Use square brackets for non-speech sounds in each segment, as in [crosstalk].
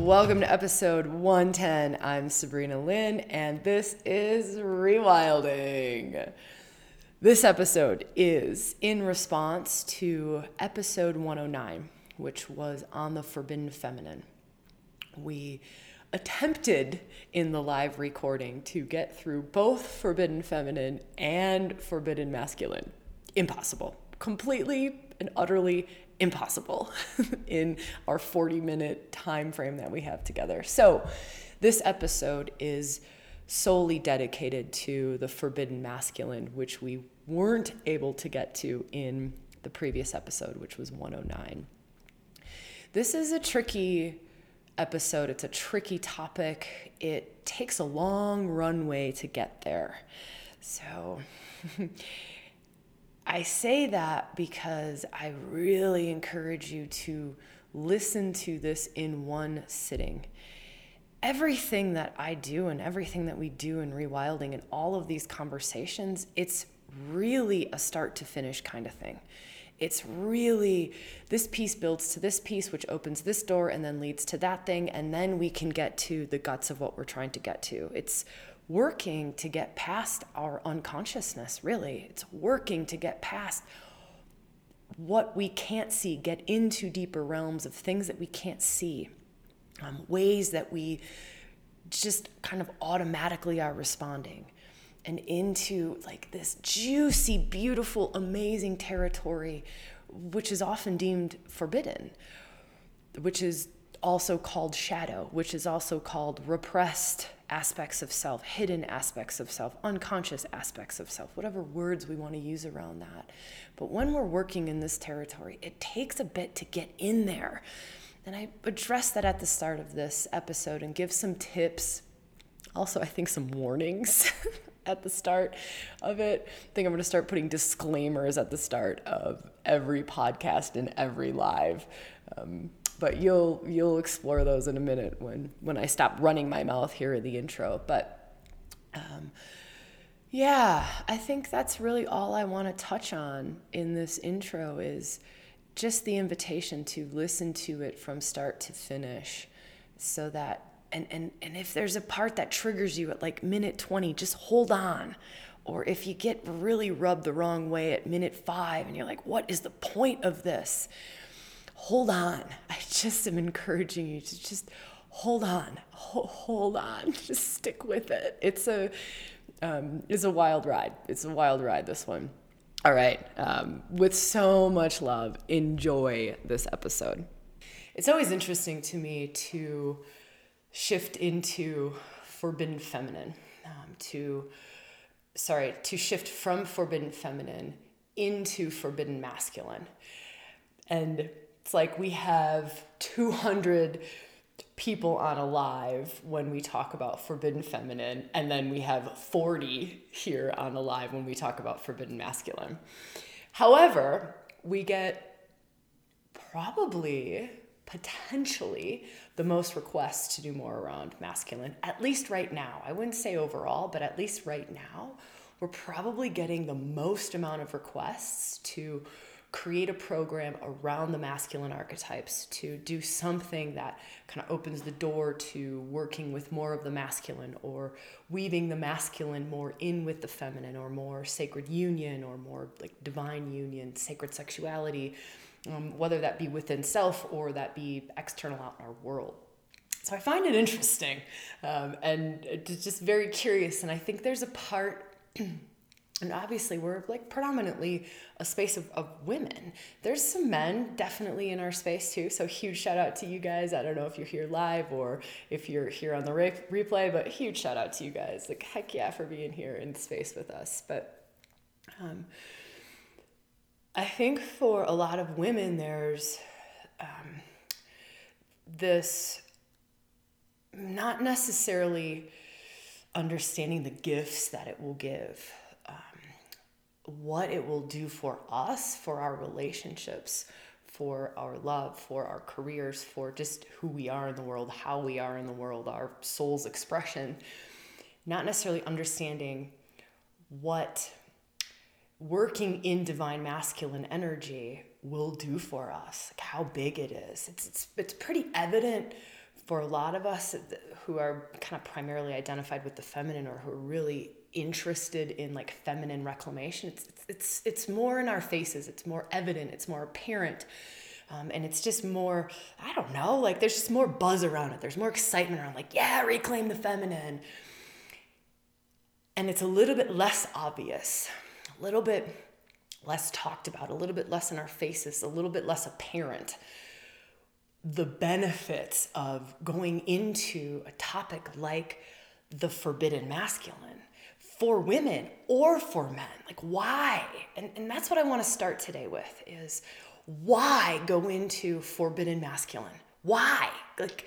Welcome to episode 110. I'm Sabrina Lynn, and this is Rewilding. This episode is in response to episode 109, which was on the forbidden feminine. We attempted in the live recording to get through both forbidden feminine and forbidden masculine. Impossible. Completely and utterly impossible [laughs] in our 40 minute time frame that we have together. So, this episode is solely dedicated to the forbidden masculine, which we weren't able to get to in the previous episode, which was 109. This is a tricky episode. It's a tricky topic. It takes a long runway to get there. So, [laughs] I say that because I really encourage you to listen to this in one sitting. Everything that I do and everything that we do in rewilding and all of these conversations, it's really a start to finish kind of thing. It's really this piece builds to this piece, which opens this door and then leads to that thing. And then we can get to the guts of what we're trying to get to. It's working to get past our unconsciousness, really. It's working to get past what we can't see, get into deeper realms of things that we can't see, um, ways that we just kind of automatically are responding, and into like this juicy, beautiful, amazing territory, which is often deemed forbidden, which is also called shadow, which is also called repressed aspects of self, hidden aspects of self, unconscious aspects of self, whatever words we want to use around that. But when we're working in this territory, it takes a bit to get in there. And I address that at the start of this episode and give some tips. Also, I think some warnings [laughs] at the start of it. I think I'm going to start putting disclaimers at the start of every podcast and every live. Um, but you'll you'll explore those in a minute when when I stop running my mouth here in the intro. But um, yeah, I think that's really all I want to touch on in this intro is just the invitation to listen to it from start to finish, so that and and and if there's a part that triggers you at like minute 20, just hold on. Or if you get really rubbed the wrong way at minute five and you're like, what is the point of this? Hold on. I just am encouraging you to just hold on, hold on, [laughs] just stick with it. It's a um, it's a wild ride. It's a wild ride. This one. All right. Um, with so much love, enjoy this episode. It's always interesting to me to shift into forbidden feminine, um, to sorry, to shift from forbidden feminine into forbidden masculine. And it's like we have 200 people on a live when we talk about forbidden feminine, and then we have 40 here on a live when we talk about forbidden masculine. However, we get probably potentially the most requests to do more around masculine, at least right now. I wouldn't say overall, but at least right now, we're probably getting the most amount of requests to create a program around the masculine archetypes to do something that kind of opens the door to working with more of the masculine or weaving the masculine more in with the feminine or more sacred union or more like divine union, sacred sexuality, um, whether that be within self or that be external out in our world. So I find it interesting um, and just very curious. And I think there's a part [clears throat] and obviously we're like predominantly a space of, of women. There's some men definitely in our space too. So huge shout out to you guys. I don't know if you're here live or if you're here on the re- replay but huge shout out to you guys. Like heck yeah for being here in space with us. But um, i think for a lot of women there's um, this not necessarily understanding the gifts that it will give what it will do for us, for our relationships, for our love, for our careers, for just who we are in the world, how we are in the world, our soul's expression. Not necessarily understanding what working in divine masculine energy will do for us, like how big it is. It's, it's, it's pretty evident for a lot of us who are kind of primarily identified with the feminine or who are really interested in like feminine reclamation. It's it's it's, it's more in our faces. It's more evident. It's more apparent. Um, and it's just more i don't know like there's just more buzz around it. There's more excitement around like yeah reclaim the feminine. And it's a little bit less obvious a little bit less talked about a little bit less in our faces a little bit less apparent. The benefits of going into a topic like the forbidden masculine for women or for men? Like why? And, and that's what i want to start today with is why go into forbidden masculine? Why? Like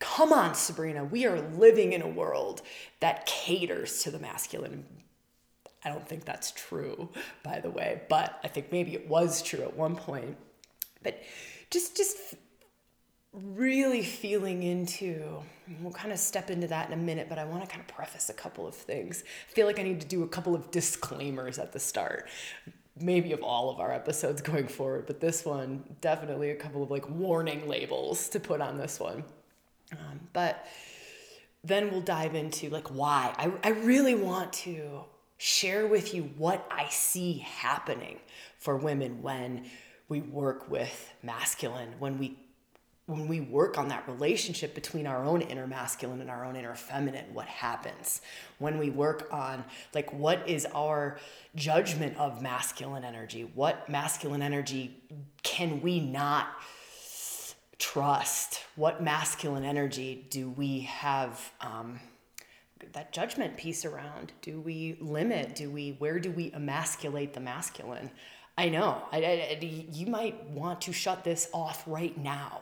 come on sabrina we are living in a world that caters to the masculine. I don't think that's true by the way but i think maybe it was true at one point. But just just really feeling into we'll kind of step into that in a minute but i want to kind of preface a couple of things. I feel like i need to do a couple of disclaimers at the start maybe of all of our episodes [laughs] going forward but this one definitely a couple of like warning labels to put on this one. Um, but then we'll dive into like why. I, I really want to share with you what i see happening for women when we work with masculine when we when we work on that relationship between our own inner masculine and our own inner feminine, what happens? When we work on, like, what is our judgment of masculine energy? What masculine energy can we not trust? What masculine energy do we have? Um, that judgment piece around do we limit do we where do we emasculate the masculine I know. I, I, you might want to shut this off right now.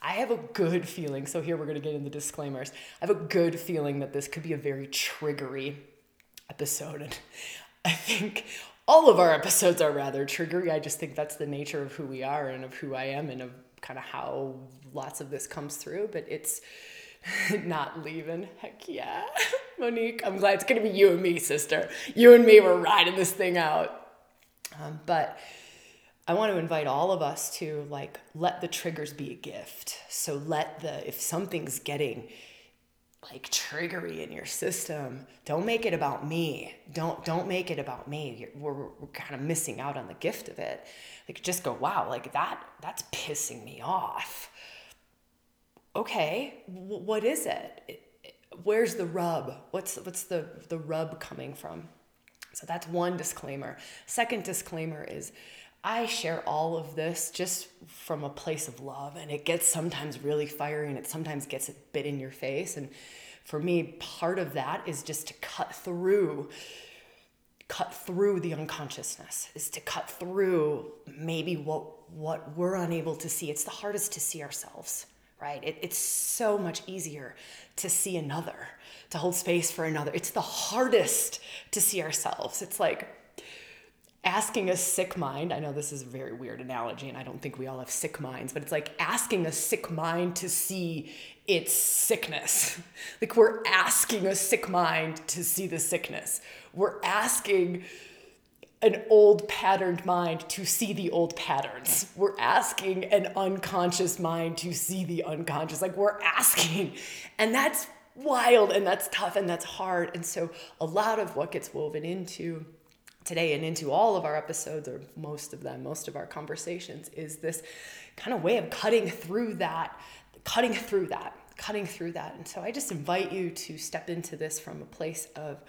I have a good feeling. So, here we're going to get into the disclaimers. I have a good feeling that this could be a very triggery episode. And [laughs] I think all of our episodes are rather triggery. I just think that's the nature of who we are and of who I am and of kind of how lots of this comes through. But it's [laughs] not leaving. Heck yeah. [laughs] Monique, I'm glad it's going to be you and me, sister. You and me, we're riding this thing out. Um, but I want to invite all of us to like let the triggers be a gift. So let the if something's getting like triggery in your system, don't make it about me. Don't don't make it about me. We're, we're kind of missing out on the gift of it. Like just go, wow, like that that's pissing me off. Okay, w- what is it? it? Where's the rub? What's what's the the rub coming from? So that's one disclaimer. Second disclaimer is I share all of this just from a place of love, and it gets sometimes really fiery and it sometimes gets a bit in your face. And for me, part of that is just to cut through cut through the unconsciousness is to cut through maybe what what we're unable to see it's the hardest to see ourselves right it, it's so much easier to see another to hold space for another. It's the hardest to see ourselves. It's like asking a sick mind. I know this is a very weird analogy, and I don't think we all have sick minds, but it's like asking a sick mind to see its sickness. [laughs] like we're asking a sick mind to see the sickness. We're asking an old patterned mind to see the old patterns. We're asking an unconscious mind to see the unconscious. Like we're asking. And that's wild and that's tough and that's hard. And so a lot of what gets woven into today and into all of our episodes or most of them, most of our conversations is this kind of way of cutting through that, cutting through that, cutting through that. And so I just invite you to step into this from a place of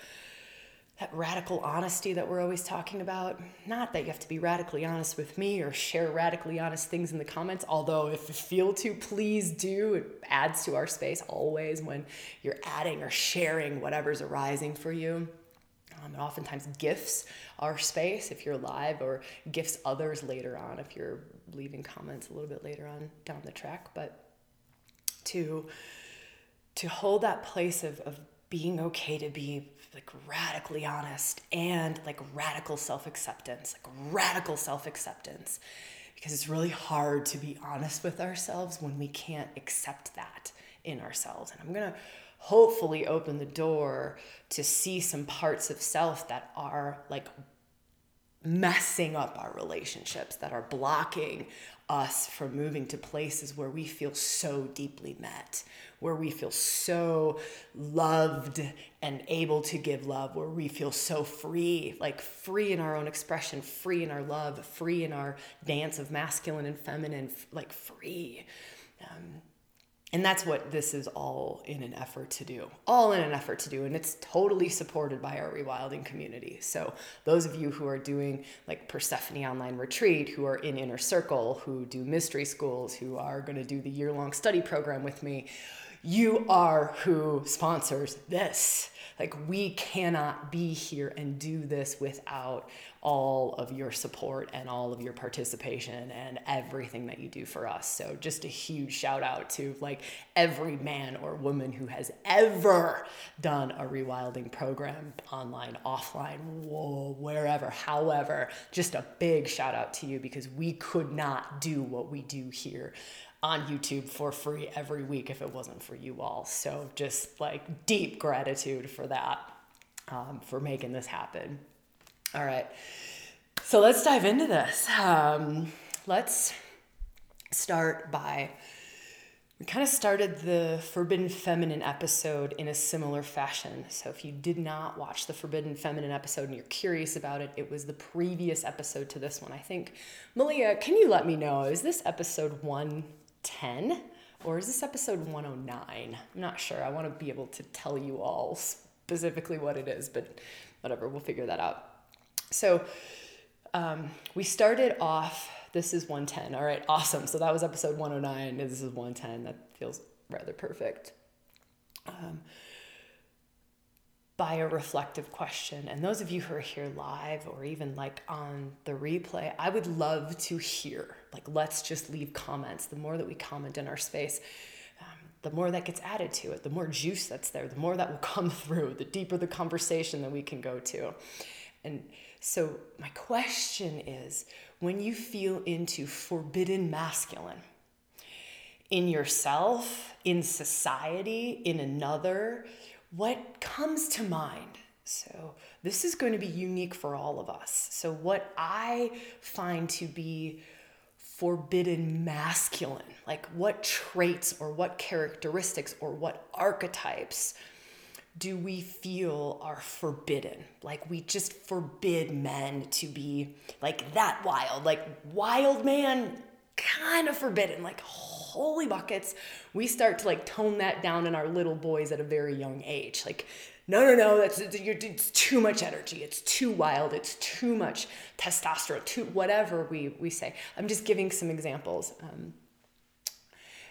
that radical honesty that we're always talking about. Not that you have to be radically honest with me or share radically honest things in the comments, although if you feel to, please do. It adds to our space always when you're adding or sharing whatever's arising for you. Um, and oftentimes gifts our space if you're live or gifts others later on if you're leaving comments a little bit later on down the track. But to to hold that place of, of being okay to be like radically honest and like radical self-acceptance like radical self-acceptance. Because it's really hard to be honest with ourselves when we can't accept that in ourselves. And i'm going to hopefully open the door to see some parts of self that are like messing up our relationships, that are blocking us from moving to places where we feel so deeply met, where we feel so loved and able to give love, where we feel so free, like free in our own expression, free in our love, free in our dance of masculine and feminine, like free. Um, and that's what this is all in an effort to do. All in an effort to do. And it's totally supported by our rewilding community. So, those of you who are doing like Persephone Online Retreat, who are in Inner Circle, who do mystery schools, who are going to do the year long study program with me, you are who sponsors this. Like, we cannot be here and do this without all of your support and all of your participation and everything that you do for us. So, just a huge shout out to like every man or woman who has ever done a rewilding program online, offline, whoa, wherever, however. Just a big shout out to you because we could not do what we do here on YouTube for free every week if it wasn't for you all. So just like deep gratitude for that, um, for making this happen. All right. So let's dive into this. Um, let's start by. We kind of started the Forbidden Feminine episode in a similar fashion. So, if you did not watch the Forbidden Feminine episode and you're curious about it, it was the previous episode to this one. I think, Malia, can you let me know? Is this episode one 10 or is this episode 109? I'm not sure. I want to be able to tell you all specifically what it is, but whatever, we'll figure that out. So um, we started off, this is 110. All right, awesome. So that was episode 109, and this is 110. That feels rather perfect. Um, by a reflective question. And those of you who are here live or even like on the replay, I would love to hear. Like, let's just leave comments. The more that we comment in our space, um, the more that gets added to it, the more juice that's there, the more that will [laughs] come through, the deeper the conversation that we can go to. And so, my question is when you feel into forbidden masculine, in yourself, in society, in another, what comes to mind? So, this is going to be unique for all of us. So, what I find to be forbidden masculine, like what traits or what characteristics or what archetypes do we feel are forbidden? Like we just forbid men to be like that wild, like wild man, kind of forbidden, like holy buckets, we start to like tone that down in our little boys at a very young age. Like, no, no, no, that's it's too much energy. It's too wild. It's too much testosterone. Too whatever we we say. I'm just giving some examples. Um,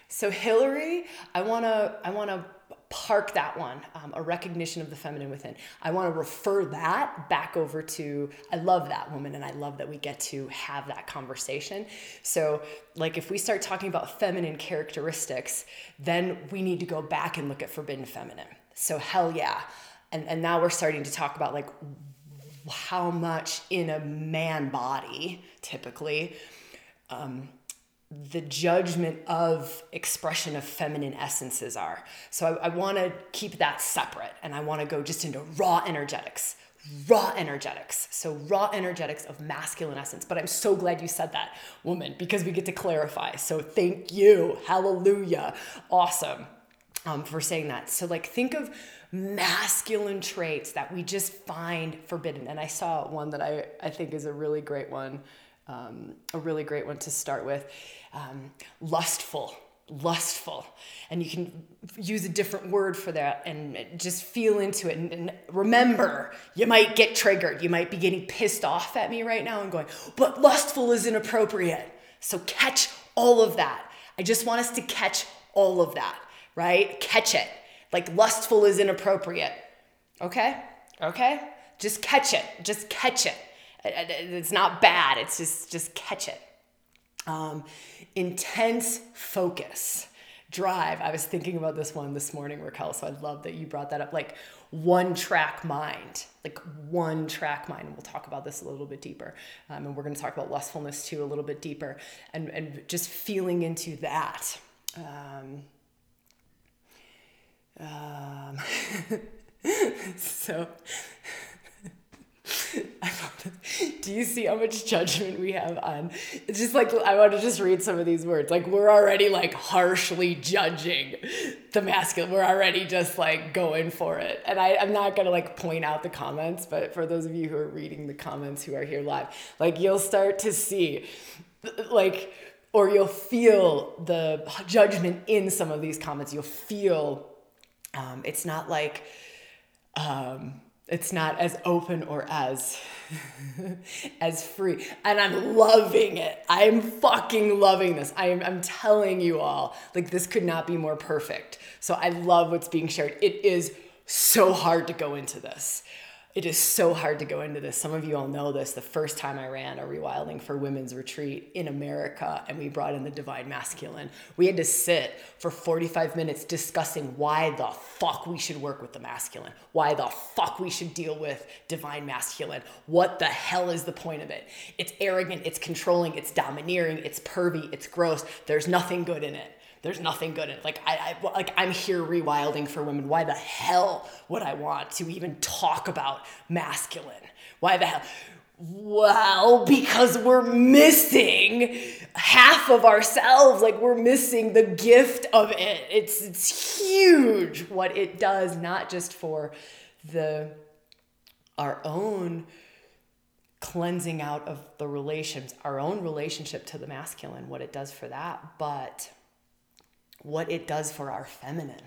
so Hillary, I wanna I wanna park that one, um, a recognition of the feminine within. I want to refer that back over to, I love that woman and I love that we get to have that conversation. So, like, if we start talking about feminine characteristics, then we need to go back and look at forbidden feminine. So, hell yeah. And, and now we're starting to talk about like how much in a man body, typically, um, the judgment of expression of feminine essences are. So I, I want to keep that separate and I want to go just into raw energetics, raw energetics. So raw energetics of masculine essence. But I'm so glad you said that, woman, because we get to clarify. So thank you. Hallelujah. Awesome um, for saying that. So, like, think of masculine traits that we just find forbidden. And I saw one that I, I think is a really great one um, a really great one to start with. Um, lustful, lustful. And you can use a different word for that and just feel into it. And, and, remember, you might get triggered. You might be getting pissed off at me right now and going, but lustful is inappropriate. So catch all of that. I just want us to catch all of that, right? Catch it. Like lustful is inappropriate. Okay? Okay? Just catch it. Just catch it. It's not bad. It's just just catch it. Um, intense focus, drive. I was thinking about this one this morning, Raquel. So I love that you brought that up. Like one track mind, like one track mind. And we'll talk about this a little bit deeper. Um, and we're going to talk about lustfulness too a little bit deeper, and and just feeling into that. Um, um, [laughs] so [laughs] do you see how much judgment we have on it's just like i want to just read some of these words. Like we're already like harshly judging the masculine we're already just like going for it. And I, i'm not gonna like point out the comments but for those of you who are reading the comments who are here live like you'll start to see like or you'll feel the judgment in some of these comments. You'll feel um, it's not like um, it's not as open or as [laughs] as free. And i'm loving it. I'm fucking loving this. I'm i'm telling you all like this could not be more perfect. So i love what's being shared. It is so hard to go into this it is so hard to go into this. Some of you all know this. The first time I ran a rewilding for women's retreat in America and we brought in the divine masculine, we had to sit for 45 minutes discussing why the fuck we should work with the masculine, why the fuck we should deal with divine masculine. What the hell is the point of it? It's arrogant, it's controlling, it's domineering, it's pervy, it's gross. There's nothing good in it there's nothing good in it. Like I, I like I'm here rewilding for women. Why the hell would I want to even talk about masculine? Why the hell? Well, because we're missing half of ourselves. Like we're missing the gift of it. It's it's huge what it does, not just for the our own cleansing out of the relations, our own relationship to the masculine, what it does for that, but what it does for our feminine.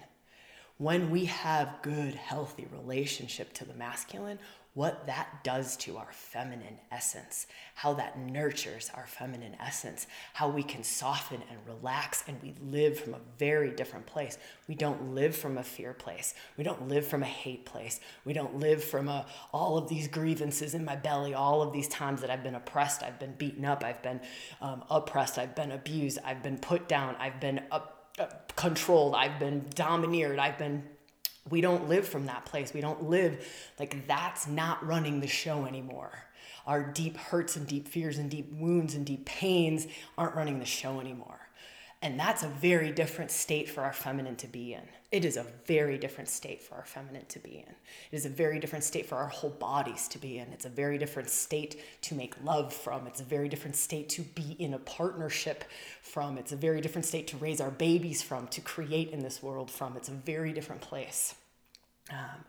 When we have good, healthy relationship to the masculine, what that does to our feminine essence, how that nurtures our feminine essence, how we can soften and relax and we live from a very different place. We don't live from a fear place. We don't live from a hate place. We don't live from a, all of these grievances in my belly, all of these times that I've been oppressed, I've been beaten up, I've been um, oppressed, I've been abused, I've been put down, I've been up controlled, I've been domineered, I've been we don't live from that place. We don't live like that's not running the show anymore. Our deep hurts and deep fears and deep wounds and deep pains aren't running the show anymore. And that's a very different state for our feminine to be in. It is a very different state for our feminine to be in. It is a very different state for our whole bodies to be in. It's a very different state to make love from. It's a very different state to be in a partnership from. It's a very different state to raise our babies from, to create in this world from. It's a very different place. Um,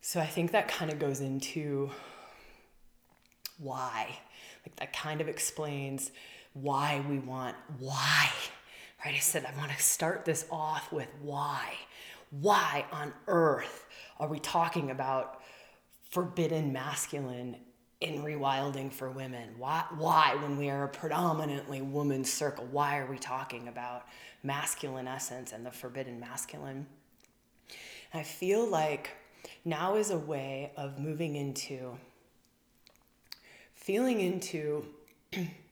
so I think that kind of goes into why. Like that kind of explains why we want why. Right? I said, I want to start this off with why. Why on earth are we talking about forbidden masculine in rewilding for women? Why, why, when we are a predominantly woman's circle, why are we talking about masculine essence and the forbidden masculine? I feel like now is a way of moving into feeling into [clears throat]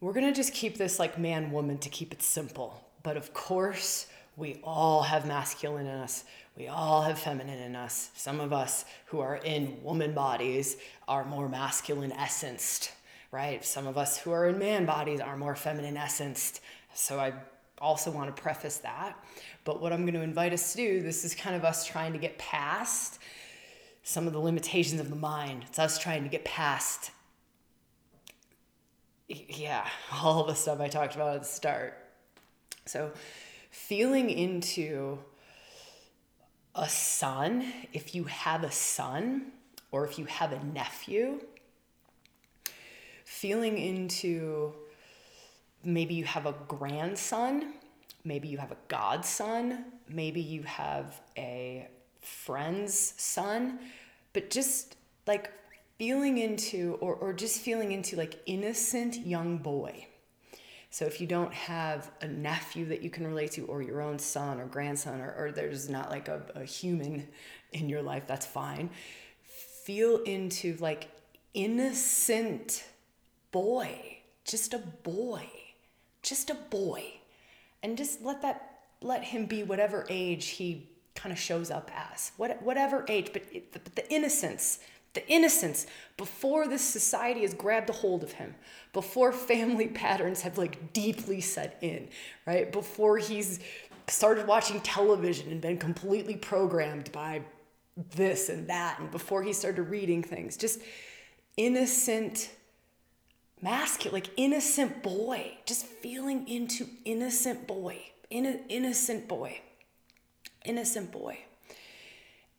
we're going to just keep this like man woman to keep it simple. But of course, we all have masculine in us. We all have feminine in us. Some of us who are in woman bodies are more masculine essenced, right? Some of us who are in man bodies are more feminine essenced. So I also want to preface that. But what I'm going to invite us to do, this is kind of us trying to get past some of the limitations of the mind. It's us trying to get past yeah, [laughs] all the stuff I talked about at the start. So, feeling into a son, if you have a son or if you have a nephew, feeling into maybe you have a grandson, maybe you have a godson, maybe you have a friend's son, but just like feeling into or, or just feeling into like innocent young boy. So if you don't have a nephew that you can relate to or your own son or grandson or, or there's not like a, a human in your life that's fine. Feel into like innocent boy. Just a boy. Just a boy. And just let that let him be whatever age he kind of shows up as. What, whatever age but, it, but the innocence the innocence before this society has grabbed a hold of him, before family [laughs] patterns have like deeply set in, right? Before he's started watching television and been completely programmed by this and that, and before he started reading things, just innocent masculine, like innocent boy, just feeling into innocent boy, in, innocent boy, innocent boy.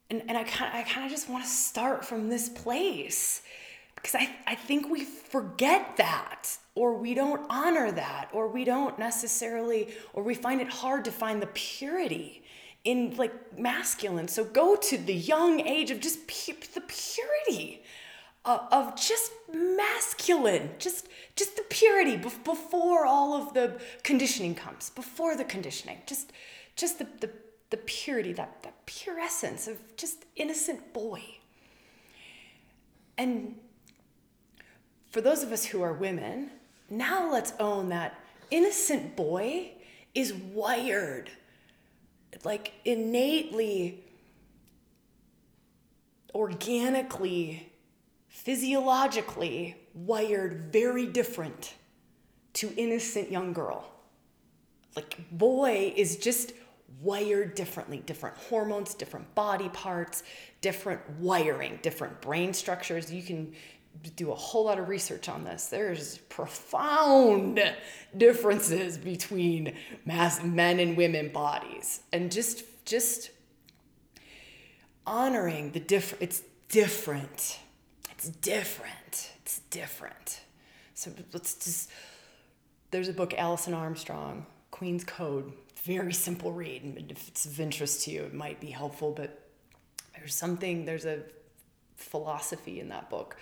And, and I kind I kind of just want to start from this place. Because I, I think we forget that or we don't honor that or we don't necessarily or we find it hard to find the purity in like masculine. So go to the young age of just pu- the purity of, of just masculine just just the purity before all of the conditioning comes before the conditioning just just the the, the purity that that pure essence of just innocent boy. And for those of us who are women now let's own that innocent boy is wired like innately organically physiologically wired very different to innocent young girl. Like boy is just wired differently different hormones different body parts different wiring different brain structures you can do a whole lot of research on this. There's profound differences between mass men and women bodies, and just just honoring the different. It's different. It's different. It's different. So let's just. There's a book, Alison Armstrong, Queen's Code. Very simple read, and if it's of interest to you, it might be helpful. But there's something. There's a philosophy in that book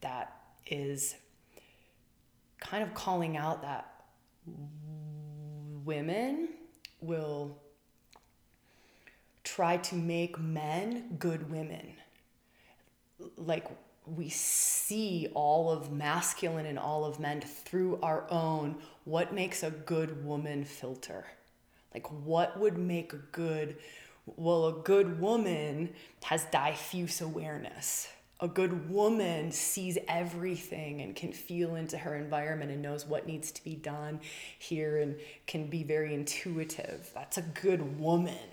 that is kind of calling out that women will try to make men good women. Like we see all of masculine and all of men through our own what makes a good woman filter. Like what would make a good well a good woman has diffuse awareness a good woman sees everything and can feel into her environment and knows what needs to be done here and can be very intuitive. That's a good woman,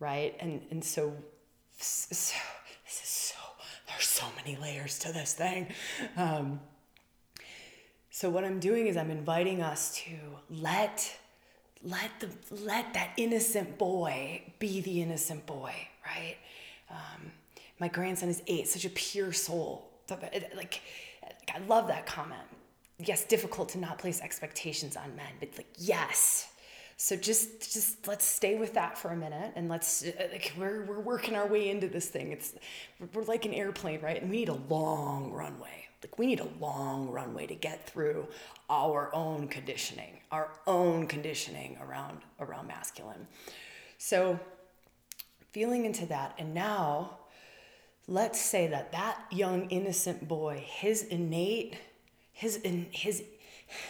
right? And and so, so this is so there's so many layers to this thing. Um, so what I'm doing is I'm inviting us to let let the let that innocent boy be the innocent boy, right? Um, my grandson is eight, such a pure soul. Like, I love that comment. Yes, difficult to not place expectations on men, but like, yes. So just, just let's stay with that for a minute, and let's. Uh, like, we're we're working our way into this thing. It's we're like an airplane, right? And we need a long runway. Like we need a long runway to get through our own conditioning, our own conditioning around around masculine. So feeling into that, and now let's say that that young innocent boy his innate his in, his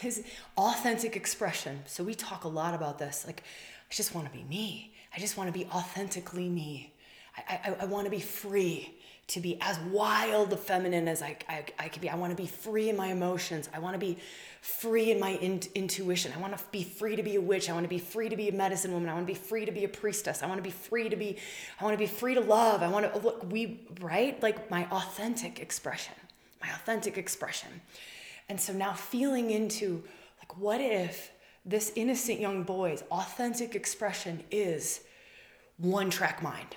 his authentic expression so we talk a lot about this like i just want to be me. I just want to be authentically me. I i, I want to be free to be as wild, feminine as I, I, I can be. I want to be free in my emotions. I want to be free in my in, intuition. I want to be free to be a witch. I want to be free to be a medicine woman. I want to be free to be a priestess. I want to be free to be, I want to be free to love. I want to oh, look, we, right? Like my authentic expression, my authentic expression. And so now feeling into like, what if this innocent young boy's authentic expression is one track mind?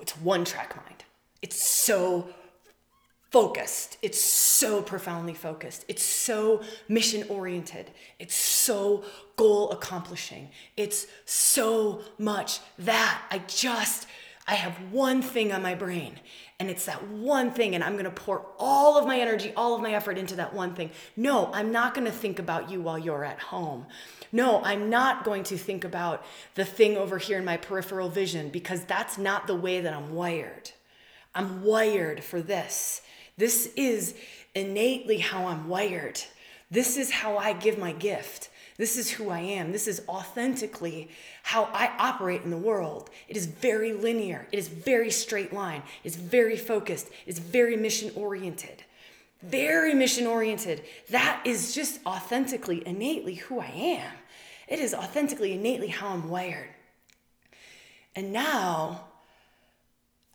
It's one track mind it's so focused. It's so profoundly focused. It's so mission oriented. It's so goal accomplishing. It's so much that I just, I have one thing on my brain and it's that one thing and I'm going to pour all of my energy, all of my effort into that one thing. No, I'm not going to think about you while you're at home. No, I'm not going to think about the thing over here in my peripheral vision because that's not the way that I'm wired. I'm wired for this. This is innately how I'm wired. This is how I give my gift. This is who I am. This is authentically how I operate in the world. It is very linear. It is very straight line. It's very focused. It's very mission oriented. Very mission oriented. That is just authentically, innately who I am. It is authentically, innately how I'm wired. And now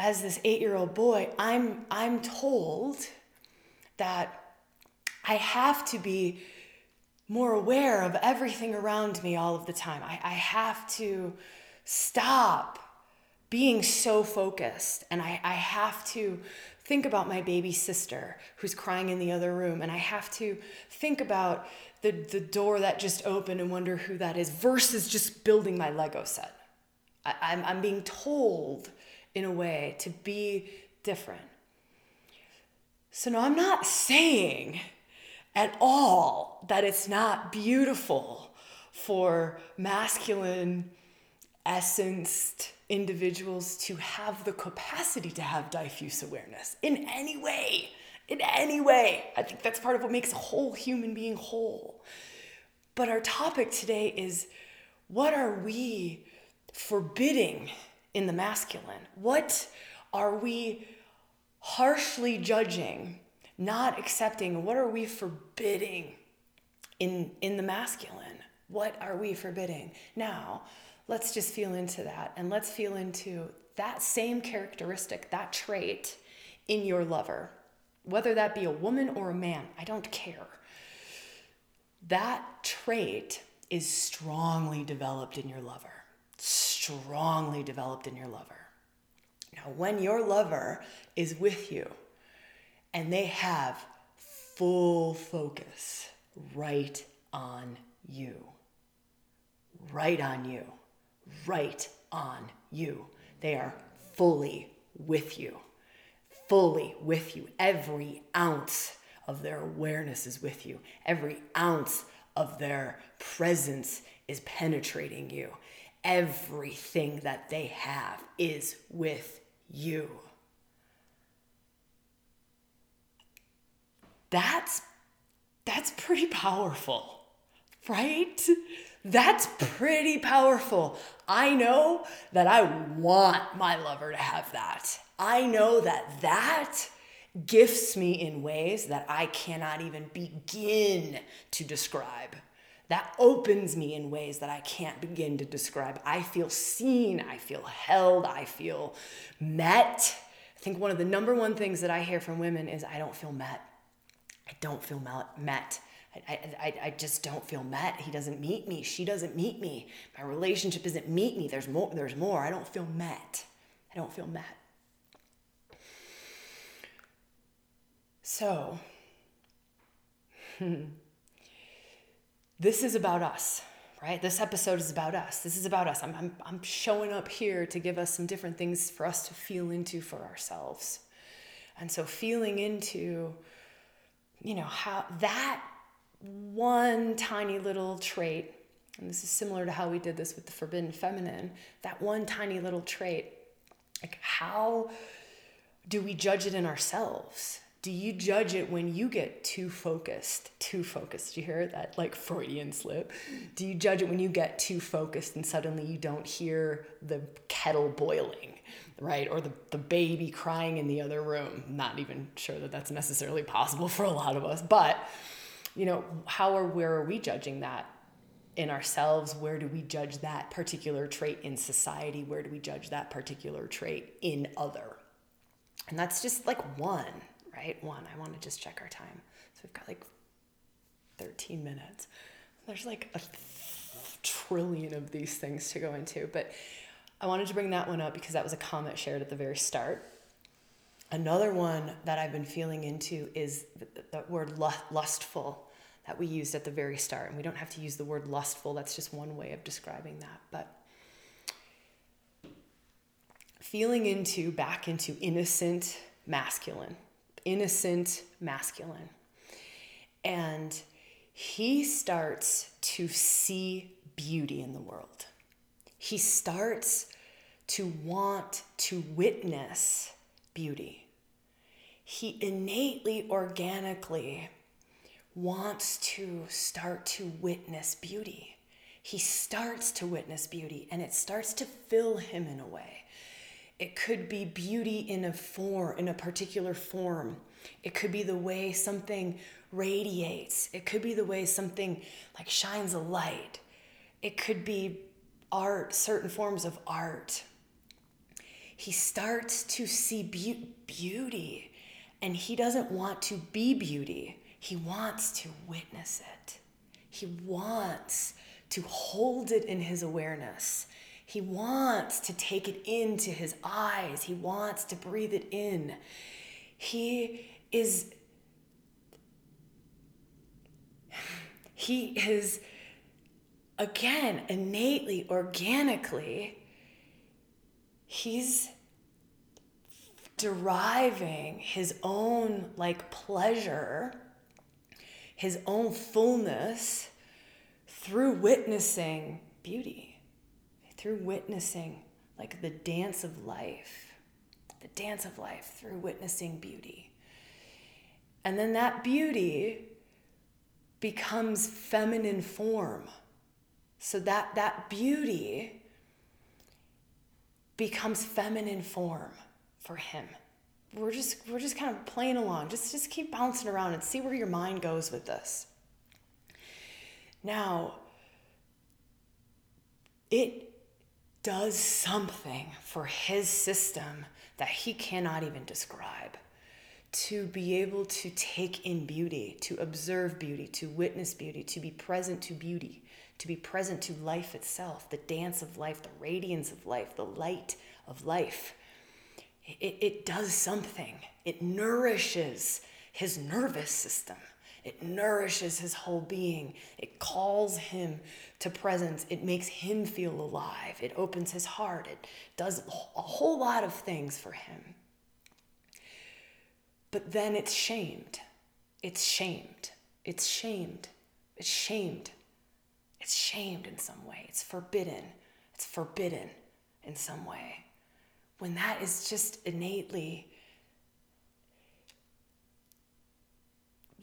as this eight year old boy, I'm, I'm told that I have to be more aware of everything around me all of the time. I, I have to stop being so focused and I, I have to think about my baby sister who's crying in the other room and I have to think about the, the door that just opened and wonder who that is versus just building my Lego set. I, I'm, I'm being told in a way to be different. So, no, I'm not saying at all that it's not beautiful for masculine essenced individuals to have the capacity to have diffuse awareness in any way. In any way. I think that's part of what makes a whole human being whole. But our topic today is what are we forbidding in the masculine? What are we harshly judging, not accepting? What are we forbidding in, in the masculine? What are we forbidding? Now, let's just feel into that and let's feel into that same characteristic, that trait in your lover, whether that be a woman or a man, I don't care. That trait is strongly developed in your lover strongly developed in your lover. Now, when your lover is with you and they have full focus right on you, right on you, right on you, they are fully with you, fully with you. Every ounce of their awareness is with you, every ounce of their presence is penetrating you everything that they have is with you. That's that's pretty powerful. Right? That's pretty powerful. I know that I want my lover to have that. I know that that gifts me in ways that I cannot even begin to describe that opens me in ways that I can't begin to describe. I feel seen, I feel held, I feel met. I think one of the number one things that I hear from women is I don't feel met. I don't feel met. I, I, I just don't feel met. He doesn't meet me. She doesn't meet me. My relationship doesn't meet me. There's more. There's more. I don't feel met. I don't feel met. So, [laughs] hmm, this is about us, right? This episode is about us. This is about us. I'm, I'm, I'm showing up here to give us some different things for us to feel into for ourselves. And so, feeling into, you know, how that one tiny little trait, and this is similar to how we did this with the forbidden feminine, that one tiny little trait, like how do we judge it in ourselves? Do you judge it when you get too focused? Too focused. You hear that like freudian slip? Do you judge it when you get too focused and suddenly you don't hear the kettle boiling right? Or the, the baby crying in the other room? Not even sure that that's necessarily possible for a lot of us but you know how or where are we judging that in ourselves? Where do we judge that particular trait in society? Where do we judge that particular trait in other? And that's just like one right? One, I want to just check our time. So we've got like 13 minutes. There's like a trillion of these things to go into, but I wanted to bring that one up because that was a comment shared at the very start. Another one that I've been feeling into is the, the word lustful that we used at the very start. And we don't have to use the word lustful, that's just one way of describing that. But feeling into, back into innocent masculine innocent masculine. And he starts to see beauty in the world. He starts to want to witness beauty. He innately, organically wants to start to witness beauty. He starts to witness beauty and it starts to fill him in a way. It could be beauty in a form, in a particular form. It could be the way something radiates. It could be the way something like shines a light. It could be art, certain forms of art. he starts to see be- beauty and he doesn't want to be beauty. He wants to witness it. He wants to hold it in his awareness. He wants to take it into his eyes. He wants to breathe it in. He is he is again innately organically he's deriving his own like pleasure his own fullness through witnessing beauty through witnessing like the dance of life the dance of life through witnessing beauty and then that beauty becomes feminine form. So that that beauty becomes feminine form for him. We're just we're just kind of playing along. Just just keep bouncing around and see where your mind goes with this. Now, it does something for his system that he cannot even describe to be able to take in beauty, to observe beauty, to witness beauty, to be present to beauty, to be present to life itself, the dance of life, the radiance of life, the light of life. It, it does something. It nourishes his nervous system. It nourishes his whole being. It calls him to presence. It makes him feel alive. It opens his heart. It does a whole lot of things for him. But then it's shamed. It's shamed. It's shamed. It's shamed. It's shamed in some way. It's forbidden. It's forbidden in some way. When that is just innately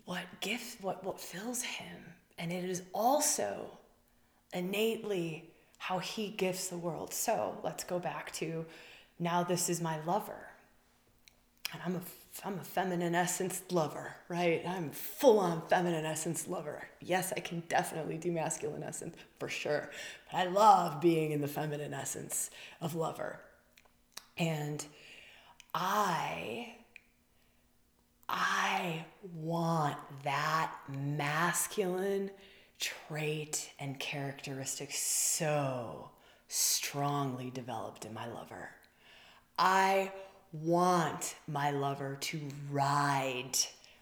what gift what what fills him and it is also innately how he gifts the world so let's go back to now this is my lover and i'm a I'm a feminine essence lover, right? I'm full on feminine essence lover. Yes, I can definitely do masculine essence for sure. But I love being in the feminine essence of lover. And I I want that masculine trait and characteristic so strongly developed in my lover. I want my lover to ride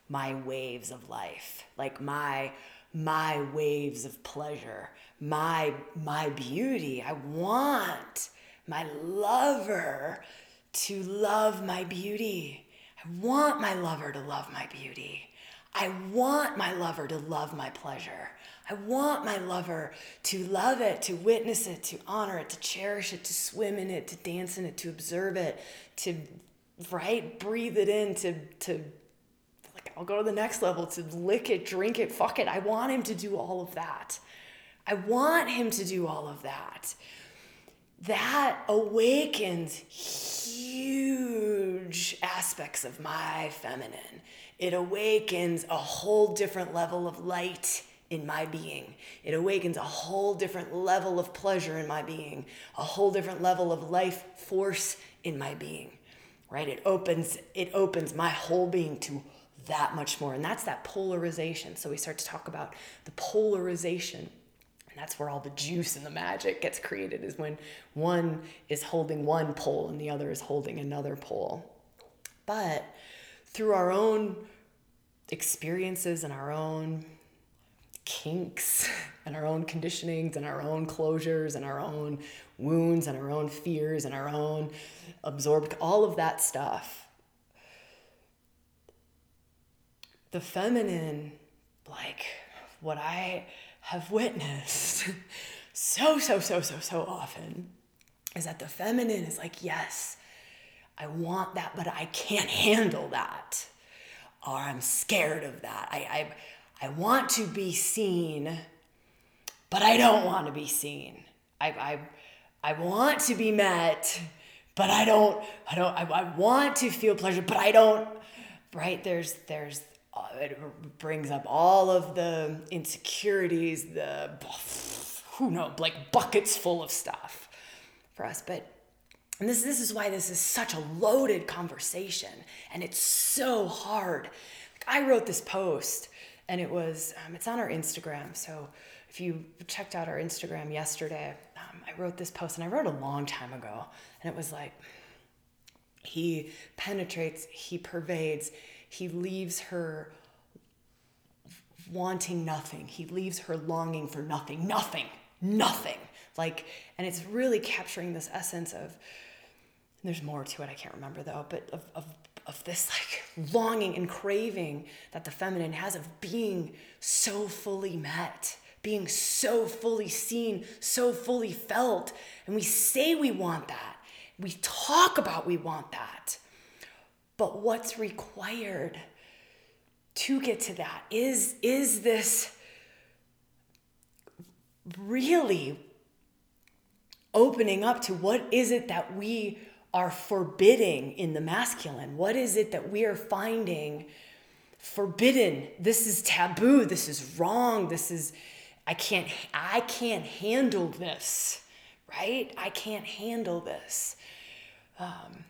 my waves of life, like my my waves of pleasure, my my beauty. I want my lover to love my beauty. I want my lover to love my beauty. I want my lover to love my pleasure. I want my lover to love it, to witness it, to honor it, to cherish it, to swim in it, to dance in it, to observe it, to right breathe it in, to to like I'll go to the next level, to lick it, drink it, fuck it. I want him to do all of that. I want him to do all of that. That awakens huge aspects of my feminine. It awakens a whole different level of light in my being. It awakens a whole different level of pleasure in my being, a whole different level of life force in my being. Right? It opens it opens my whole being to that much more. And that's that polarization. So we start to talk about the polarization. That's where all the juice and the magic gets created is when one is holding one pole and the other is holding another pole. But through our own experiences and our own kinks [laughs] and our own conditionings and our own closures and our own wounds and our own fears and our own absorbed, all of that stuff. The feminine, like what I have witnessed [laughs] so, so, so, so, so often, is that the feminine is like, yes, I want that, but I can't handle that. Or I'm scared of that. I, I, I want to be seen, but I don't want to be seen. I, I, I want to be met, but I don't, I don't, I, I want to feel pleasure, but I don't, right? There's, there's, it brings up all of the insecurities, the, who know, like buckets full of stuff for us. But and this, this is why this is such a loaded conversation and it's so hard. Like I wrote this post and it was, um, it's on our Instagram. So if you checked out our Instagram yesterday, um, I wrote this post and I wrote a long time ago and it was like, he penetrates, he pervades, he leaves her wanting nothing. He leaves her longing for nothing, nothing, nothing. Like, and it's really capturing this essence of, there's more to it, I can't remember though, but of, of, of this like longing and craving that the feminine has of being so fully met, being so fully seen, so fully felt. And we say we want that. We talk about we want that. But what's required to get to that is is this really opening up to what is it that we are forbidding in the masculine? What is it that we are finding forbidden? This is taboo. This is wrong. This is I can't I can't handle this, right? I can't handle this. Um,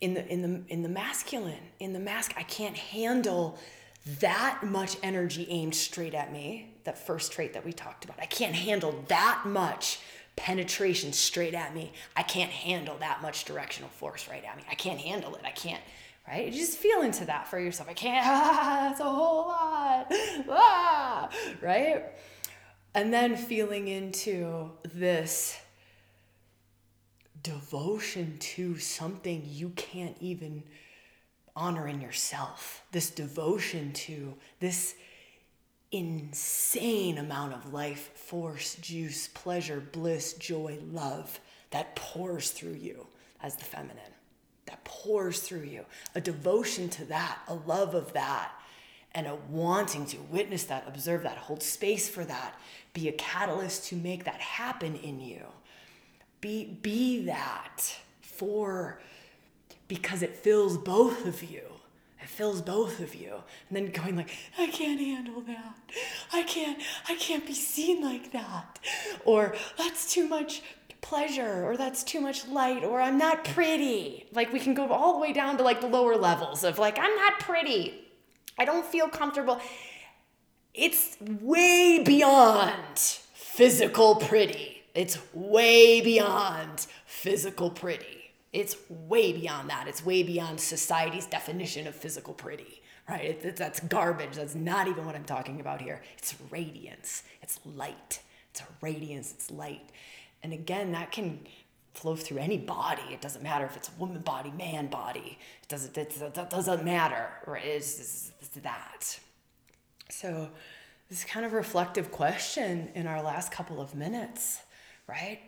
in the in the in the masculine, in the mask, I can't handle that much energy aimed straight at me. That first trait that we talked about. I can't handle that much penetration straight at me. I can't handle that much directional force right at me. I can't handle it. I can't, right? You just feel into that for yourself. I can't, [laughs] that's a whole lot, ah, right? And then feeling into this devotion to something you can't even honor in yourself, this devotion to this insane amount of life, force, juice, pleasure, bliss, joy, love that pours through you as the feminine, that pours through you. A devotion to that, a love of that, and a wanting to witness that, observe that, hold space for that, be a catalyst to make that happen in you. Be, be that for, because it fills both of you it fills both of you. And then going like, I can't handle that. I can't, I can't be seen like that. Or that's too much pleasure or that's too much light or I'm not pretty. Like we can go all the way down to like the lower levels of like I'm not pretty. I don't feel comfortable. It's way beyond physical pretty. It's way beyond physical pretty. It's way beyond that. It's way beyond society's definition of physical pretty, right? It, it, that's garbage. That's not even what I'm talking about here. It's radiance, it's light. It's a radiance, it's light. And again, that can flow through any body. It doesn't matter if it's a woman body, man body. It doesn't, it doesn't matter, right? It's, it's, it's that. So, this kind of reflective question in our last couple of minutes, right?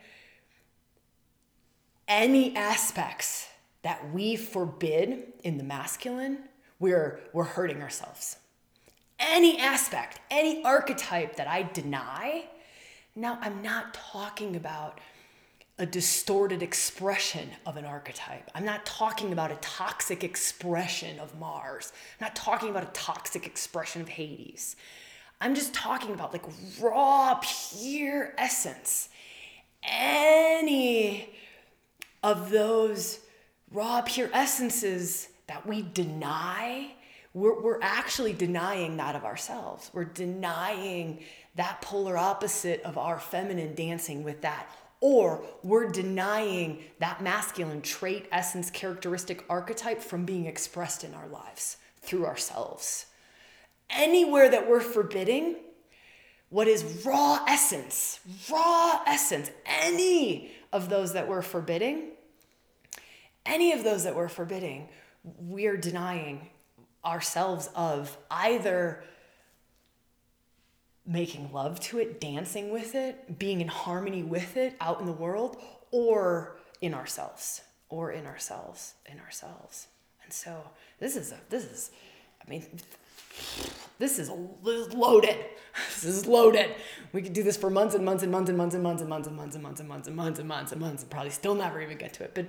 any aspects that we forbid in the masculine, we're, we're hurting ourselves. Any aspect, any archetype that I deny, now I'm not talking about a distorted expression of an archetype. I'm not talking about a toxic expression of Mars. I'm not talking about a toxic expression of Hades. I'm just talking about like raw, pure essence. Any of those raw, pure essences that we deny, we're, we're actually denying that of ourselves. We're denying that polar opposite of our feminine dancing with that. Or we're denying that masculine trait, essence, characteristic, archetype from being expressed in our lives through ourselves. Anywhere that we're forbidding what is raw essence, raw essence, any of those that we're forbidding, any of those that we're forbidding, we're denying ourselves of either making love to it, dancing with it, being in harmony with it out in the world, or in ourselves, or in ourselves, in ourselves. And so this is a, this is, I mean, this is, this is loaded. This is loaded. We could do this for months and months and months and months and months and months and months and months and months and months and months and months and probably still never even get to it. But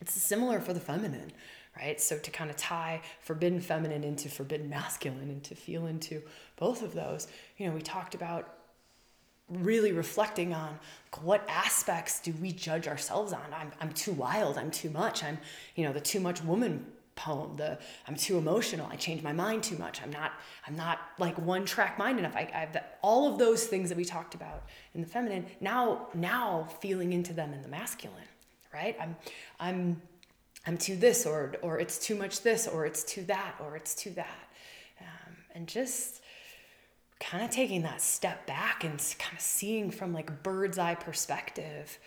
it's similar for the feminine, right? So to kind of tie forbidden feminine into forbidden masculine and to feel into both of those, you know, we talked about really reflecting on what aspects do we judge ourselves on I'm, I'm too wild i'm too much i'm you know the too much woman poem the i'm too emotional i change my mind too much i'm not i'm not like one track mind enough. I i've all of those things that we talked about in the feminine now now feeling into them in the masculine right? I'm i'm i'm too this or or it's too much this or it's too that or it's too that. Um, and just kind of taking that step back and kind of seeing from like bird's eye perspective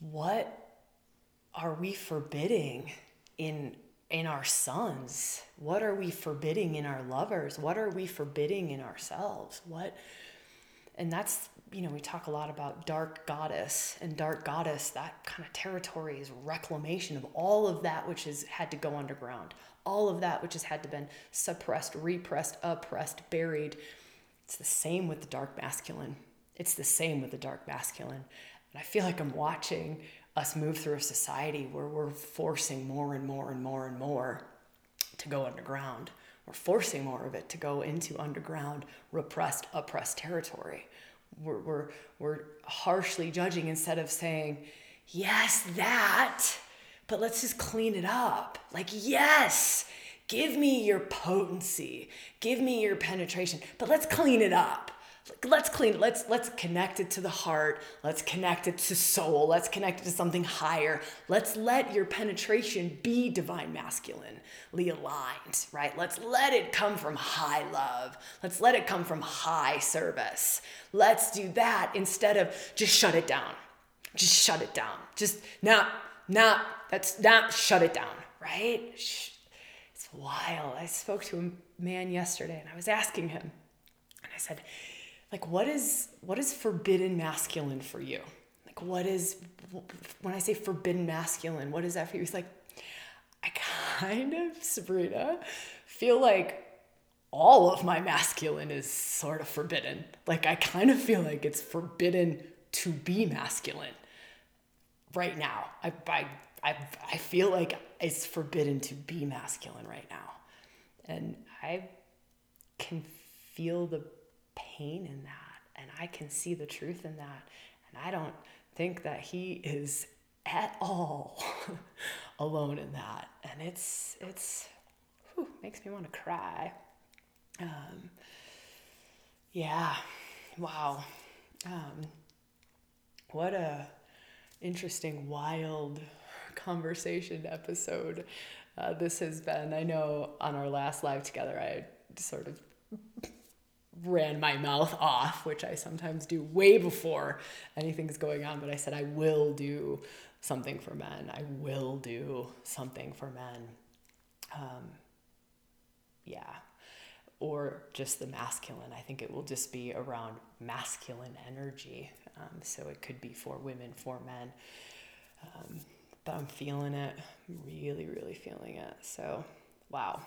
what are we forbidding in in our sons? What are we forbidding in our lovers? What are we forbidding in ourselves? What and that's you know we talk a lot about dark goddess and dark goddess that kind of territory is reclamation of all of that which has had to go underground. All of that which has had to been suppressed repressed oppressed buried. It's the same with the dark masculine. It's the same with the dark masculine. And i feel like i'm watching us move through a society where we're forcing more and more and more and more to go underground. We're forcing more of it to go into underground, repressed, oppressed territory. We're, we're, we're harshly judging instead of saying, yes, that, but let's just clean it up. Like, yes, give me your potency, give me your penetration, but let's clean it up let's clean. Let's let's connect it to the heart. Let's connect it to soul. Let's connect it to something higher. Let's let your penetration be divine masculinely aligned, right? Let's let it come from high love. Let's let it come from high service. Let's do that instead of just shut it down. Just shut it down. Just not not that's not shut it down, right? It's wild. I spoke to a man yesterday and I was asking him and I said, like what is what is forbidden masculine for you? Like what is when i say forbidden masculine what is that for you? He's like i kind of sabrina feel like all of my masculine is sort of forbidden. Like i kind of feel like it's forbidden to be masculine right now. I i i, I feel like it's forbidden to be masculine right now. And i can feel the pain in that and I can see the truth in that. And I don't think that he is at all [laughs] alone in that. And it's, it's, whew, makes me want to cry. Um, yeah, wow. Um, what a interesting, wild conversation episode uh, this has been. I know on our last live together, I sort of ran my mouth off, which I sometimes do way before anything's going on. But I said, I will do something for men. I will do something for men. Um, yeah. Or just the masculine. I think it will just be around masculine energy. Um, so it could be for women, for men. Um, but I'm feeling it, really, really feeling it. So, wow.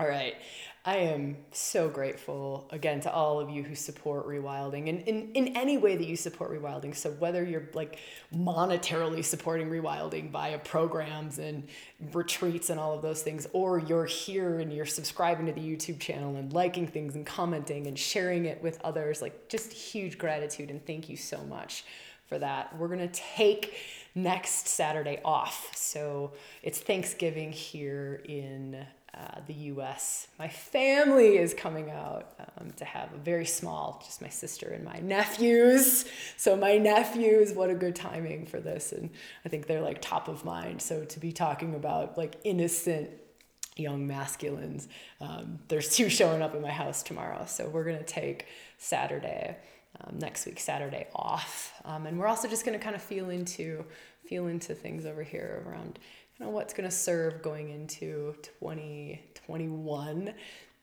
All right. I am so grateful again to all of you who support rewilding and in, in any way that you support rewilding. So whether you're like monetarily supporting rewilding via programs and retreats and all of those things, or you're here and you're subscribing to the YouTube channel and liking things and commenting and sharing it with others, like just huge gratitude and thank you so much for that. We're gonna take next Saturday off. So it's Thanksgiving here in uh, the US. My family is coming out um, to have a very small, just my sister and my nephews. So, my nephews, what a good timing for this. And I think they're like top of mind. So, to be talking about like innocent young masculines, um, there's [laughs] two showing up in my house tomorrow. So, we're going to take Saturday. Um, next week Saturday off, um, and we're also just going to kind of feel into feel into things over here around know, what's going to serve going into 2021.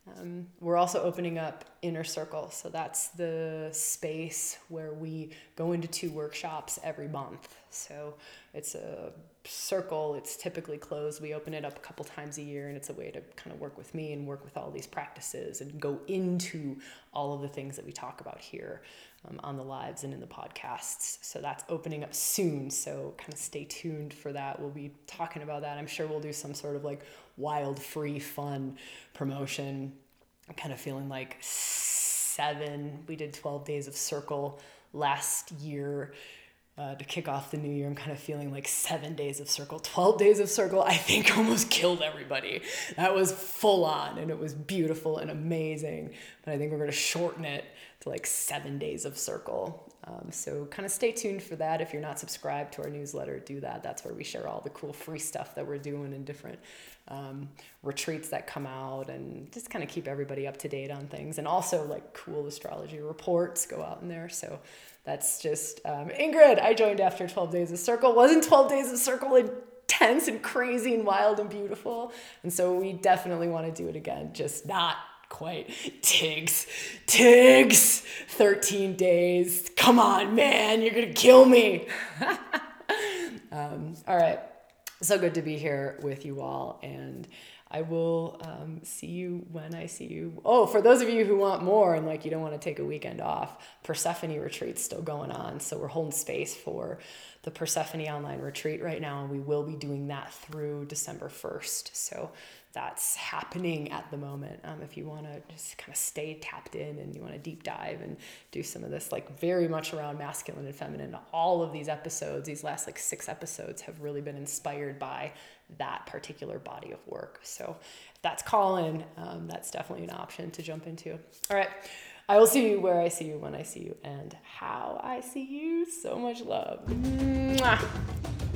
Um, we're also opening up Inner Circle. So that's the space where we go into two workshops every month. So it's a circle, it's typically closed. We open it up a couple times a year, and it's a way to kind of work with me and work with all these practices and go into all of the things that we talk about here um, on the lives and in the podcasts. So that's opening up soon. So kind of stay tuned for that. We'll be talking about that. I'm sure we'll do some sort of like wild, free, fun promotion. I'm kind of feeling like seven. We did 12 days of circle last year. Uh, to kick off the new year, I'm kind of feeling like seven days of circle, 12 days of circle, I think [laughs] almost killed everybody. That was full on and it was beautiful and amazing. But I think we're going to shorten it like seven days of circle. Um, so kind of stay tuned for that. If you're not subscribed to our newsletter, do that. That's where we share all the cool free stuff that we're doing and different um, retreats that come out and just kind of keep everybody up to date on things. And also like cool astrology reports go out in there. So that's just um, Ingrid. I joined after 12 days of circle. Wasn't 12 days of circle intense and crazy and wild and beautiful? And so we definitely want to do it again, just not quite. Tigs, Tigs, 13 days. Come on, man, you're to kill me. [laughs] um, all right. So good to be here with you all. And I will um, see you when I see you. Oh, for those of you who want more and like you don't want to take a weekend off, Persephone retreat's still going on. So we're holding space for the Persephone online retreat right now, and we will be doing that through December 1st. So that's happening at the moment. Um, if you want to just kind of stay tapped in and you want to deep dive and do some of this, like very much around masculine and feminine, all of these episodes, these last like six episodes, have really been inspired by that particular body of work. So if that's calling, um, that's definitely an option to jump into. All right. I will see you where I see you, when I see you, and how I see you. So much love. Mwah.